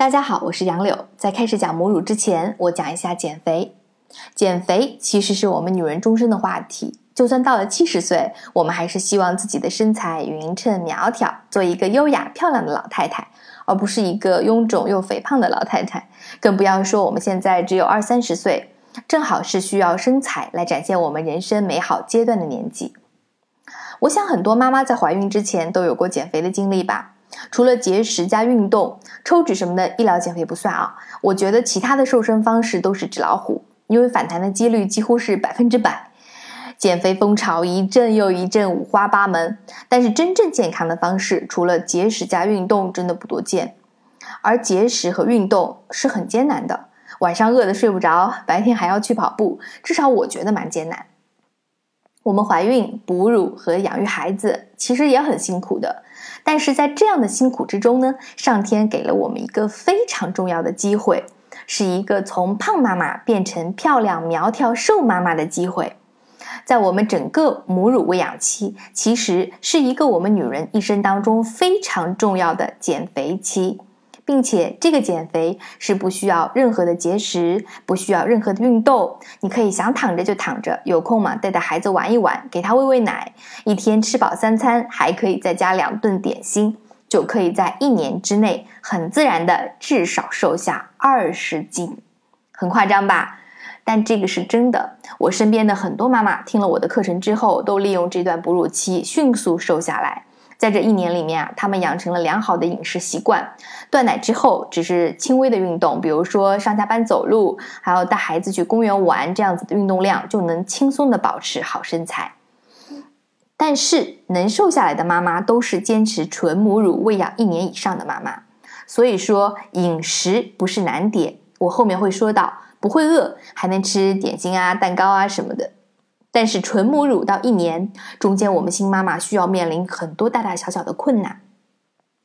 大家好，我是杨柳。在开始讲母乳之前，我讲一下减肥。减肥其实是我们女人终身的话题。就算到了七十岁，我们还是希望自己的身材匀称苗条，做一个优雅漂亮的老太太，而不是一个臃肿又肥胖的老太太。更不要说我们现在只有二三十岁，正好是需要身材来展现我们人生美好阶段的年纪。我想很多妈妈在怀孕之前都有过减肥的经历吧。除了节食加运动、抽脂什么的医疗减肥不算啊，我觉得其他的瘦身方式都是纸老虎，因为反弹的几率几乎是百分之百。减肥风潮一阵又一阵，五花八门，但是真正健康的方式，除了节食加运动，真的不多见。而节食和运动是很艰难的，晚上饿得睡不着，白天还要去跑步，至少我觉得蛮艰难。我们怀孕、哺乳和养育孩子其实也很辛苦的，但是在这样的辛苦之中呢，上天给了我们一个非常重要的机会，是一个从胖妈妈变成漂亮苗条瘦妈妈的机会。在我们整个母乳喂养期，其实是一个我们女人一生当中非常重要的减肥期。并且这个减肥是不需要任何的节食，不需要任何的运动，你可以想躺着就躺着，有空嘛带带孩子玩一玩，给他喂喂奶，一天吃饱三餐，还可以再加两顿点心，就可以在一年之内很自然的至少瘦下二十斤，很夸张吧？但这个是真的，我身边的很多妈妈听了我的课程之后，都利用这段哺乳期迅速瘦下来。在这一年里面啊，他们养成了良好的饮食习惯，断奶之后只是轻微的运动，比如说上下班走路，还有带孩子去公园玩，这样子的运动量就能轻松的保持好身材。但是能瘦下来的妈妈都是坚持纯母乳喂养一年以上的妈妈，所以说饮食不是难点，我后面会说到，不会饿，还能吃点心啊、蛋糕啊什么的。但是纯母乳到一年中间，我们新妈妈需要面临很多大大小小的困难，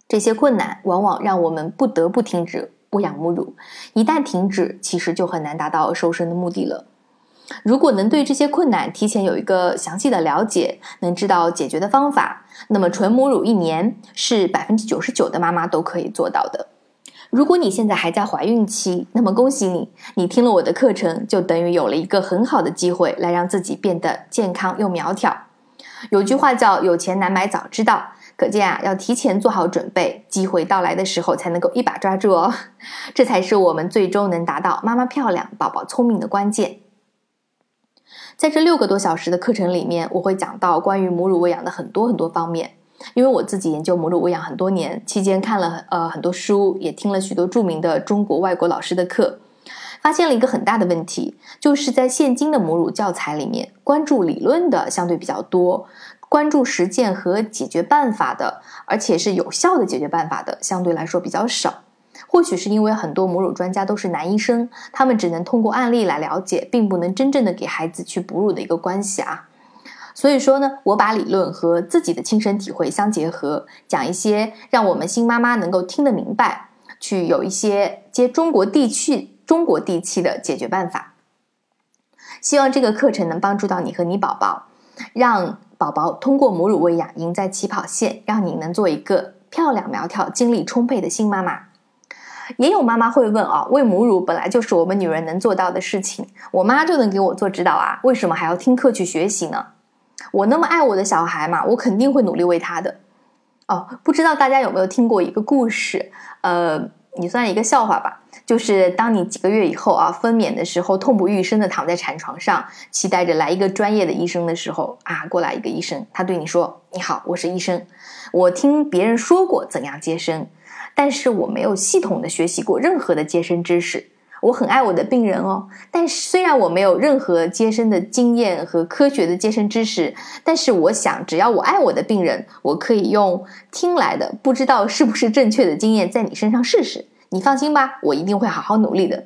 这些困难往往让我们不得不停止喂养母乳。一旦停止，其实就很难达到瘦身的目的了。如果能对这些困难提前有一个详细的了解，能知道解决的方法，那么纯母乳一年是百分之九十九的妈妈都可以做到的。如果你现在还在怀孕期，那么恭喜你，你听了我的课程，就等于有了一个很好的机会来让自己变得健康又苗条。有句话叫“有钱难买早知道”，可见啊，要提前做好准备，机会到来的时候才能够一把抓住哦。这才是我们最终能达到妈妈漂亮、宝宝聪明的关键。在这六个多小时的课程里面，我会讲到关于母乳喂养的很多很多方面。因为我自己研究母乳喂养很多年，期间看了呃很多书，也听了许多著名的中国外国老师的课，发现了一个很大的问题，就是在现今的母乳教材里面，关注理论的相对比较多，关注实践和解决办法的，而且是有效的解决办法的，相对来说比较少。或许是因为很多母乳专家都是男医生，他们只能通过案例来了解，并不能真正的给孩子去哺乳的一个关系啊。所以说呢，我把理论和自己的亲身体会相结合，讲一些让我们新妈妈能够听得明白，去有一些接中国地区、中国地气的解决办法。希望这个课程能帮助到你和你宝宝，让宝宝通过母乳喂养赢在起跑线，让你能做一个漂亮苗条、精力充沛的新妈妈。也有妈妈会问啊，喂母乳本来就是我们女人能做到的事情，我妈就能给我做指导啊，为什么还要听课去学习呢？我那么爱我的小孩嘛，我肯定会努力喂他的。哦，不知道大家有没有听过一个故事？呃，你算一个笑话吧。就是当你几个月以后啊，分娩的时候痛不欲生的躺在产床上，期待着来一个专业的医生的时候啊，过来一个医生，他对你说：“你好，我是医生，我听别人说过怎样接生，但是我没有系统的学习过任何的接生知识。”我很爱我的病人哦，但是虽然我没有任何接生的经验和科学的接生知识，但是我想，只要我爱我的病人，我可以用听来的不知道是不是正确的经验在你身上试试。你放心吧，我一定会好好努力的。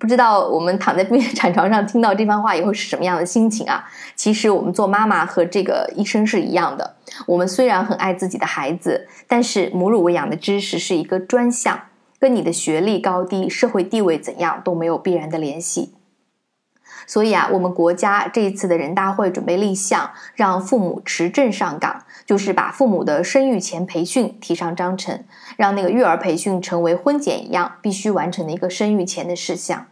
不知道我们躺在病产床上听到这番话以后是什么样的心情啊？其实我们做妈妈和这个医生是一样的，我们虽然很爱自己的孩子，但是母乳喂养的知识是一个专项。跟你的学历高低、社会地位怎样都没有必然的联系。所以啊，我们国家这一次的人大会准备立项，让父母持证上岗，就是把父母的生育前培训提上章程，让那个育儿培训成为婚检一样必须完成的一个生育前的事项。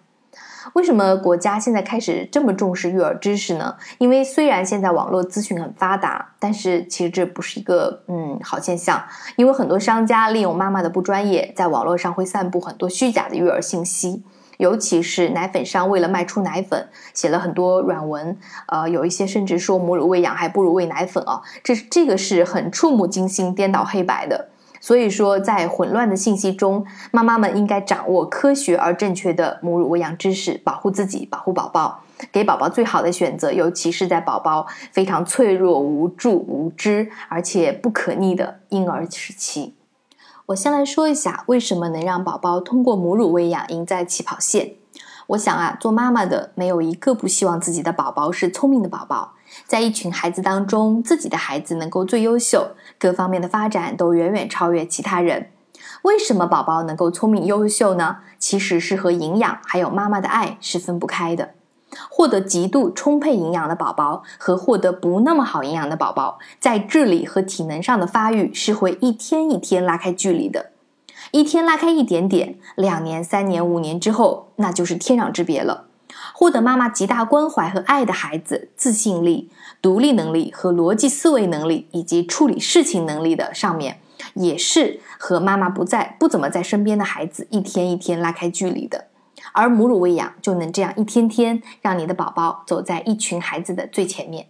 为什么国家现在开始这么重视育儿知识呢？因为虽然现在网络资讯很发达，但是其实这不是一个嗯好现象，因为很多商家利用妈妈的不专业，在网络上会散布很多虚假的育儿信息。尤其是奶粉商为了卖出奶粉，写了很多软文，呃，有一些甚至说母乳喂养还不如喂奶粉啊，这这个是很触目惊心、颠倒黑白的。所以说，在混乱的信息中，妈妈们应该掌握科学而正确的母乳喂养知识，保护自己，保护宝宝，给宝宝最好的选择。尤其是在宝宝非常脆弱、无助、无知，而且不可逆的婴儿时期。我先来说一下，为什么能让宝宝通过母乳喂养赢在起跑线。我想啊，做妈妈的没有一个不希望自己的宝宝是聪明的宝宝，在一群孩子当中，自己的孩子能够最优秀，各方面的发展都远远超越其他人。为什么宝宝能够聪明优秀呢？其实是和营养还有妈妈的爱是分不开的。获得极度充沛营养的宝宝和获得不那么好营养的宝宝，在智力和体能上的发育是会一天一天拉开距离的。一天拉开一点点，两年、三年、五年之后，那就是天壤之别了。获得妈妈极大关怀和爱的孩子，自信力、独立能力和逻辑思维能力以及处理事情能力的上面，也是和妈妈不在、不怎么在身边的孩子一天一天拉开距离的。而母乳喂养就能这样一天天让你的宝宝走在一群孩子的最前面。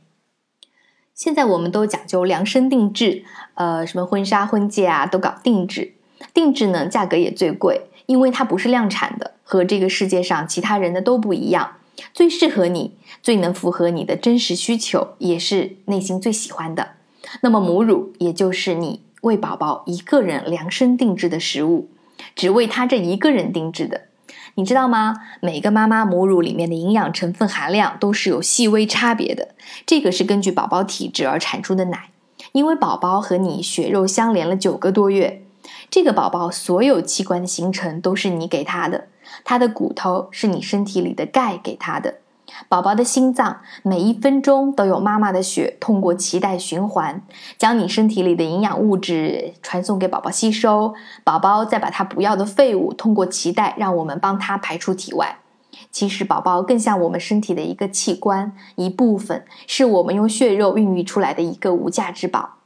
现在我们都讲究量身定制，呃，什么婚纱婚戒啊都搞定制，定制呢价格也最贵，因为它不是量产的，和这个世界上其他人的都不一样，最适合你，最能符合你的真实需求，也是内心最喜欢的。那么母乳也就是你为宝宝一个人量身定制的食物，只为他这一个人定制的。你知道吗？每个妈妈母乳里面的营养成分含量都是有细微差别的。这个是根据宝宝体质而产出的奶，因为宝宝和你血肉相连了九个多月，这个宝宝所有器官的形成都是你给他的，他的骨头是你身体里的钙给他的。宝宝的心脏每一分钟都有妈妈的血通过脐带循环，将你身体里的营养物质传送给宝宝吸收，宝宝再把他不要的废物通过脐带让我们帮他排出体外。其实宝宝更像我们身体的一个器官一部分，是我们用血肉孕育出来的一个无价之宝。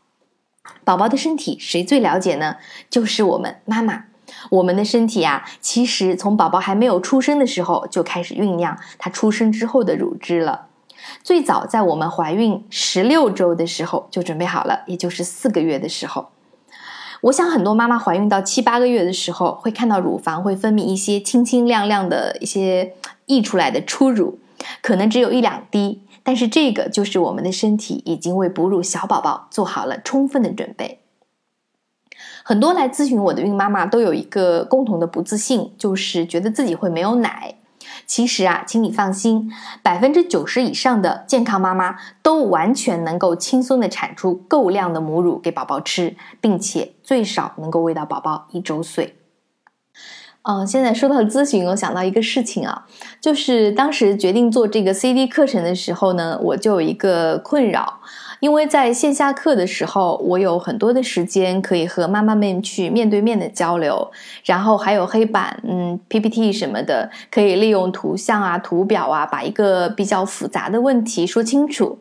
宝宝的身体谁最了解呢？就是我们妈妈。我们的身体啊，其实从宝宝还没有出生的时候就开始酝酿他出生之后的乳汁了。最早在我们怀孕十六周的时候就准备好了，也就是四个月的时候。我想很多妈妈怀孕到七八个月的时候，会看到乳房会分泌一些清清亮亮的一些溢出来的初乳，可能只有一两滴，但是这个就是我们的身体已经为哺乳小宝宝做好了充分的准备。很多来咨询我的孕妈妈都有一个共同的不自信，就是觉得自己会没有奶。其实啊，请你放心，百分之九十以上的健康妈妈都完全能够轻松的产出够量的母乳给宝宝吃，并且最少能够喂到宝宝一周岁。嗯，现在说到咨询，我想到一个事情啊，就是当时决定做这个 CD 课程的时候呢，我就有一个困扰。因为在线下课的时候，我有很多的时间可以和妈妈们去面对面的交流，然后还有黑板、嗯 PPT 什么的，可以利用图像啊、图表啊，把一个比较复杂的问题说清楚。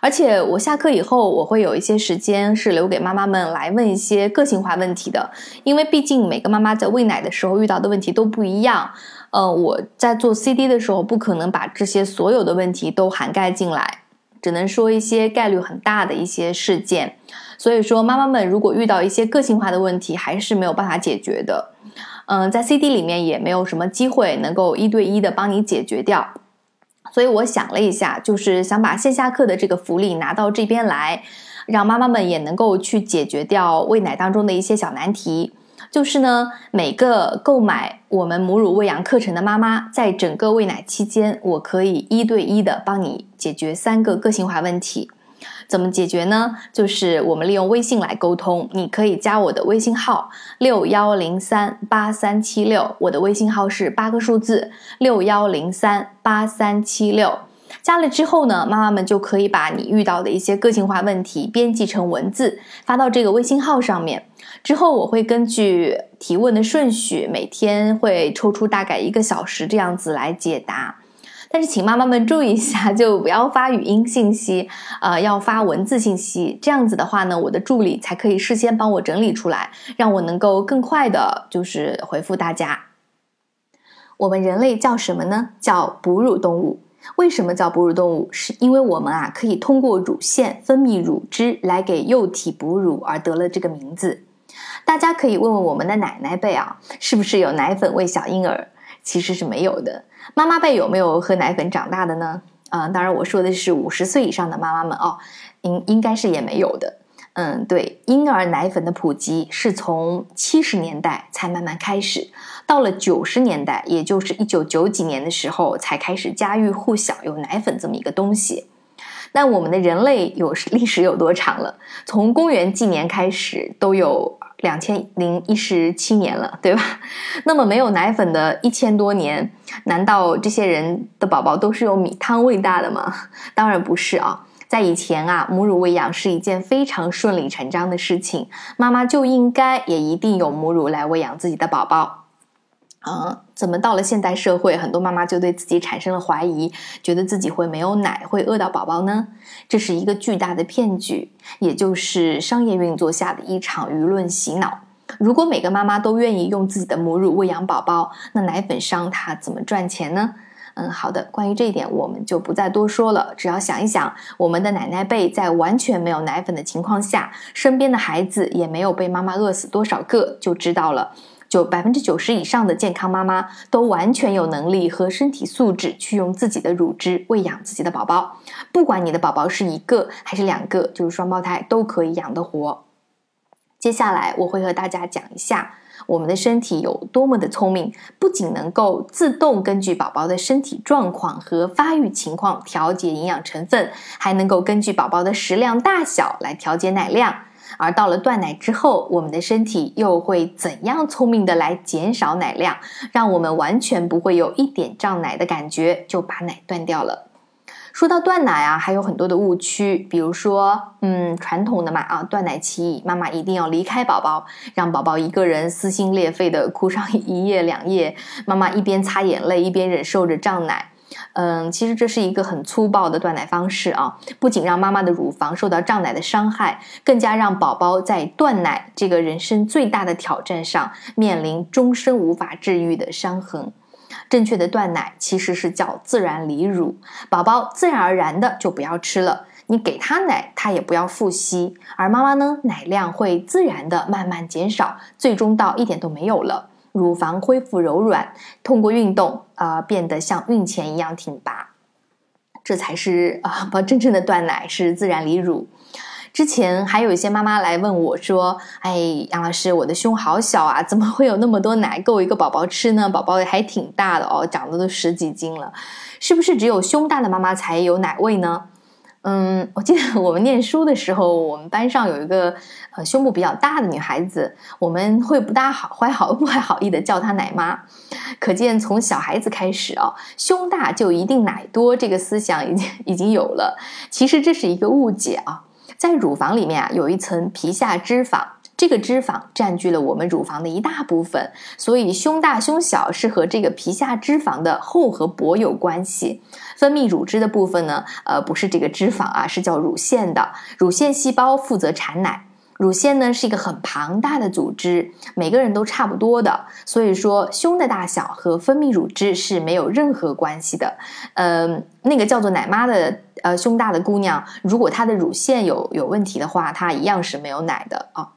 而且我下课以后，我会有一些时间是留给妈妈们来问一些个性化问题的，因为毕竟每个妈妈在喂奶的时候遇到的问题都不一样。呃，我在做 CD 的时候，不可能把这些所有的问题都涵盖进来。只能说一些概率很大的一些事件，所以说妈妈们如果遇到一些个性化的问题，还是没有办法解决的。嗯，在 CD 里面也没有什么机会能够一对一的帮你解决掉。所以我想了一下，就是想把线下课的这个福利拿到这边来，让妈妈们也能够去解决掉喂奶当中的一些小难题。就是呢，每个购买我们母乳喂养课程的妈妈，在整个喂奶期间，我可以一对一的帮你解决三个个性化问题。怎么解决呢？就是我们利用微信来沟通。你可以加我的微信号六幺零三八三七六，我的微信号是八个数字六幺零三八三七六。加了之后呢，妈妈们就可以把你遇到的一些个性化问题编辑成文字发到这个微信号上面。之后我会根据提问的顺序，每天会抽出大概一个小时这样子来解答。但是请妈妈们注意一下，就不要发语音信息，呃，要发文字信息。这样子的话呢，我的助理才可以事先帮我整理出来，让我能够更快的，就是回复大家。我们人类叫什么呢？叫哺乳动物。为什么叫哺乳动物？是因为我们啊，可以通过乳腺分泌乳汁来给幼体哺乳而得了这个名字。大家可以问问我们的奶奶辈啊，是不是有奶粉喂小婴儿？其实是没有的。妈妈辈有没有喝奶粉长大的呢？啊，当然我说的是五十岁以上的妈妈们哦，应应该是也没有的。嗯，对，婴儿奶粉的普及是从七十年代才慢慢开始，到了九十年代，也就是一九九几年的时候，才开始家喻户晓有奶粉这么一个东西。那我们的人类有历史有多长了？从公元纪年开始都有。两千零一十七年了，对吧？那么没有奶粉的一千多年，难道这些人的宝宝都是用米汤喂大的吗？当然不是啊！在以前啊，母乳喂养是一件非常顺理成章的事情，妈妈就应该也一定有母乳来喂养自己的宝宝。啊，怎么到了现代社会，很多妈妈就对自己产生了怀疑，觉得自己会没有奶，会饿到宝宝呢？这是一个巨大的骗局，也就是商业运作下的一场舆论洗脑。如果每个妈妈都愿意用自己的母乳喂养宝宝，那奶粉商他怎么赚钱呢？嗯，好的，关于这一点我们就不再多说了。只要想一想，我们的奶奶辈在完全没有奶粉的情况下，身边的孩子也没有被妈妈饿死多少个，就知道了。就百分之九十以上的健康妈妈都完全有能力和身体素质去用自己的乳汁喂养自己的宝宝，不管你的宝宝是一个还是两个，就是双胞胎都可以养得活。接下来我会和大家讲一下我们的身体有多么的聪明，不仅能够自动根据宝宝的身体状况和发育情况调节营养成分，还能够根据宝宝的食量大小来调节奶量。而到了断奶之后，我们的身体又会怎样聪明的来减少奶量，让我们完全不会有一点胀奶的感觉，就把奶断掉了。说到断奶啊，还有很多的误区，比如说，嗯，传统的嘛啊，断奶期妈妈一定要离开宝宝，让宝宝一个人撕心裂肺的哭上 一夜两夜，妈妈一边擦眼泪一边忍受着胀奶。嗯，其实这是一个很粗暴的断奶方式啊，不仅让妈妈的乳房受到胀奶的伤害，更加让宝宝在断奶这个人生最大的挑战上面临终身无法治愈的伤痕。正确的断奶其实是叫自然离乳，宝宝自然而然的就不要吃了，你给他奶，他也不要复吸，而妈妈呢，奶量会自然的慢慢减少，最终到一点都没有了。乳房恢复柔软，通过运动啊，变得像孕前一样挺拔，这才是啊，不真正的断奶是自然离乳。之前还有一些妈妈来问我说：“哎，杨老师，我的胸好小啊，怎么会有那么多奶够一个宝宝吃呢？宝宝还挺大的哦，长得都十几斤了，是不是只有胸大的妈妈才有奶喂呢？”嗯，我记得我们念书的时候，我们班上有一个呃胸部比较大的女孩子，我们会不大好怀好不怀好意的叫她奶妈。可见从小孩子开始啊，胸大就一定奶多这个思想已经已经有了。其实这是一个误解啊，在乳房里面啊有一层皮下脂肪。这个脂肪占据了我们乳房的一大部分，所以胸大胸小是和这个皮下脂肪的厚和薄有关系。分泌乳汁的部分呢，呃，不是这个脂肪啊，是叫乳腺的。乳腺细胞负责产奶。乳腺呢是一个很庞大的组织，每个人都差不多的，所以说胸的大小和分泌乳汁是没有任何关系的。呃，那个叫做奶妈的呃胸大的姑娘，如果她的乳腺有有问题的话，她一样是没有奶的啊。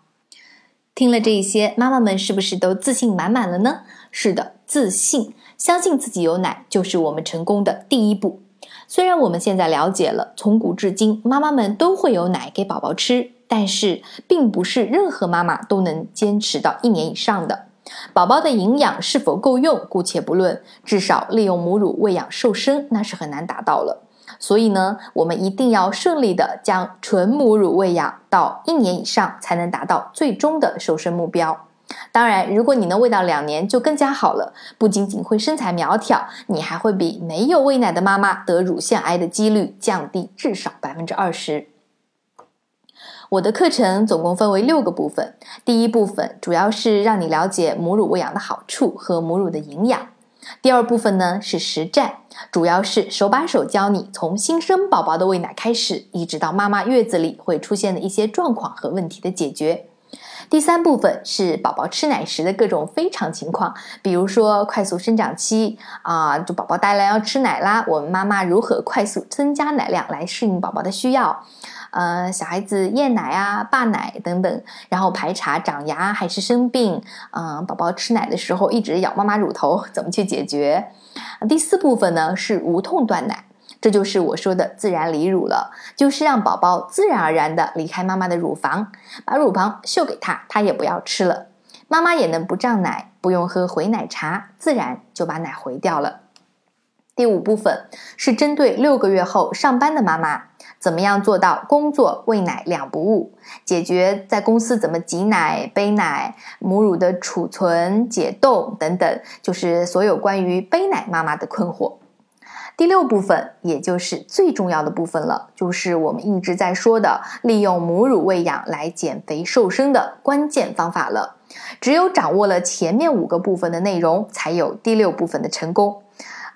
听了这些，妈妈们是不是都自信满满了呢？是的，自信，相信自己有奶，就是我们成功的第一步。虽然我们现在了解了，从古至今，妈妈们都会有奶给宝宝吃，但是并不是任何妈妈都能坚持到一年以上的。宝宝的营养是否够用，姑且不论，至少利用母乳喂养瘦身，那是很难达到了。所以呢，我们一定要顺利的将纯母乳喂养到一年以上，才能达到最终的瘦身目标。当然，如果你能喂到两年，就更加好了。不仅仅会身材苗条，你还会比没有喂奶的妈妈得乳腺癌的几率降低至少百分之二十。我的课程总共分为六个部分，第一部分主要是让你了解母乳喂养的好处和母乳的营养。第二部分呢是实战，主要是手把手教你从新生宝宝的喂奶开始，一直到妈妈月子里会出现的一些状况和问题的解决。第三部分是宝宝吃奶时的各种非常情况，比如说快速生长期啊，就宝宝大量要吃奶啦，我们妈妈如何快速增加奶量来适应宝宝的需要？呃，小孩子厌奶啊、霸奶等等，然后排查长牙还是生病，嗯，宝宝吃奶的时候一直咬妈妈乳头，怎么去解决？第四部分呢是无痛断奶。这就是我说的自然离乳了，就是让宝宝自然而然的离开妈妈的乳房，把乳房秀给他，他也不要吃了，妈妈也能不胀奶，不用喝回奶茶，自然就把奶回掉了。第五部分是针对六个月后上班的妈妈，怎么样做到工作喂奶两不误，解决在公司怎么挤奶、背奶、母乳的储存、解冻等等，就是所有关于背奶妈妈的困惑。第六部分，也就是最重要的部分了，就是我们一直在说的利用母乳喂养来减肥瘦身的关键方法了。只有掌握了前面五个部分的内容，才有第六部分的成功。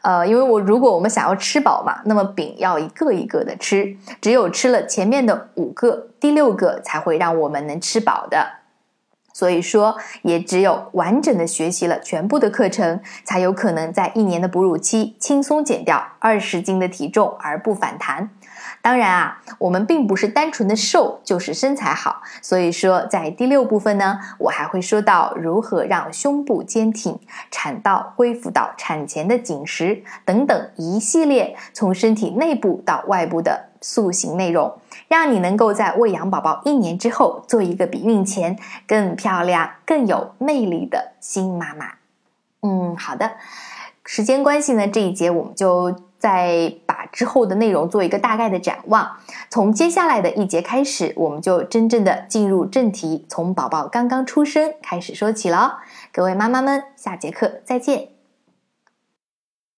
呃，因为我如果我们想要吃饱嘛，那么饼要一个一个的吃，只有吃了前面的五个，第六个才会让我们能吃饱的。所以说，也只有完整的学习了全部的课程，才有可能在一年的哺乳期轻松减掉二十斤的体重而不反弹。当然啊，我们并不是单纯的瘦就是身材好。所以说，在第六部分呢，我还会说到如何让胸部坚挺、产道恢复到产前的紧实等等一系列从身体内部到外部的塑形内容。让你能够在喂养宝宝一年之后，做一个比孕前更漂亮、更有魅力的新妈妈。嗯，好的。时间关系呢，这一节我们就再把之后的内容做一个大概的展望。从接下来的一节开始，我们就真正的进入正题，从宝宝刚刚出生开始说起了。各位妈妈们，下节课再见。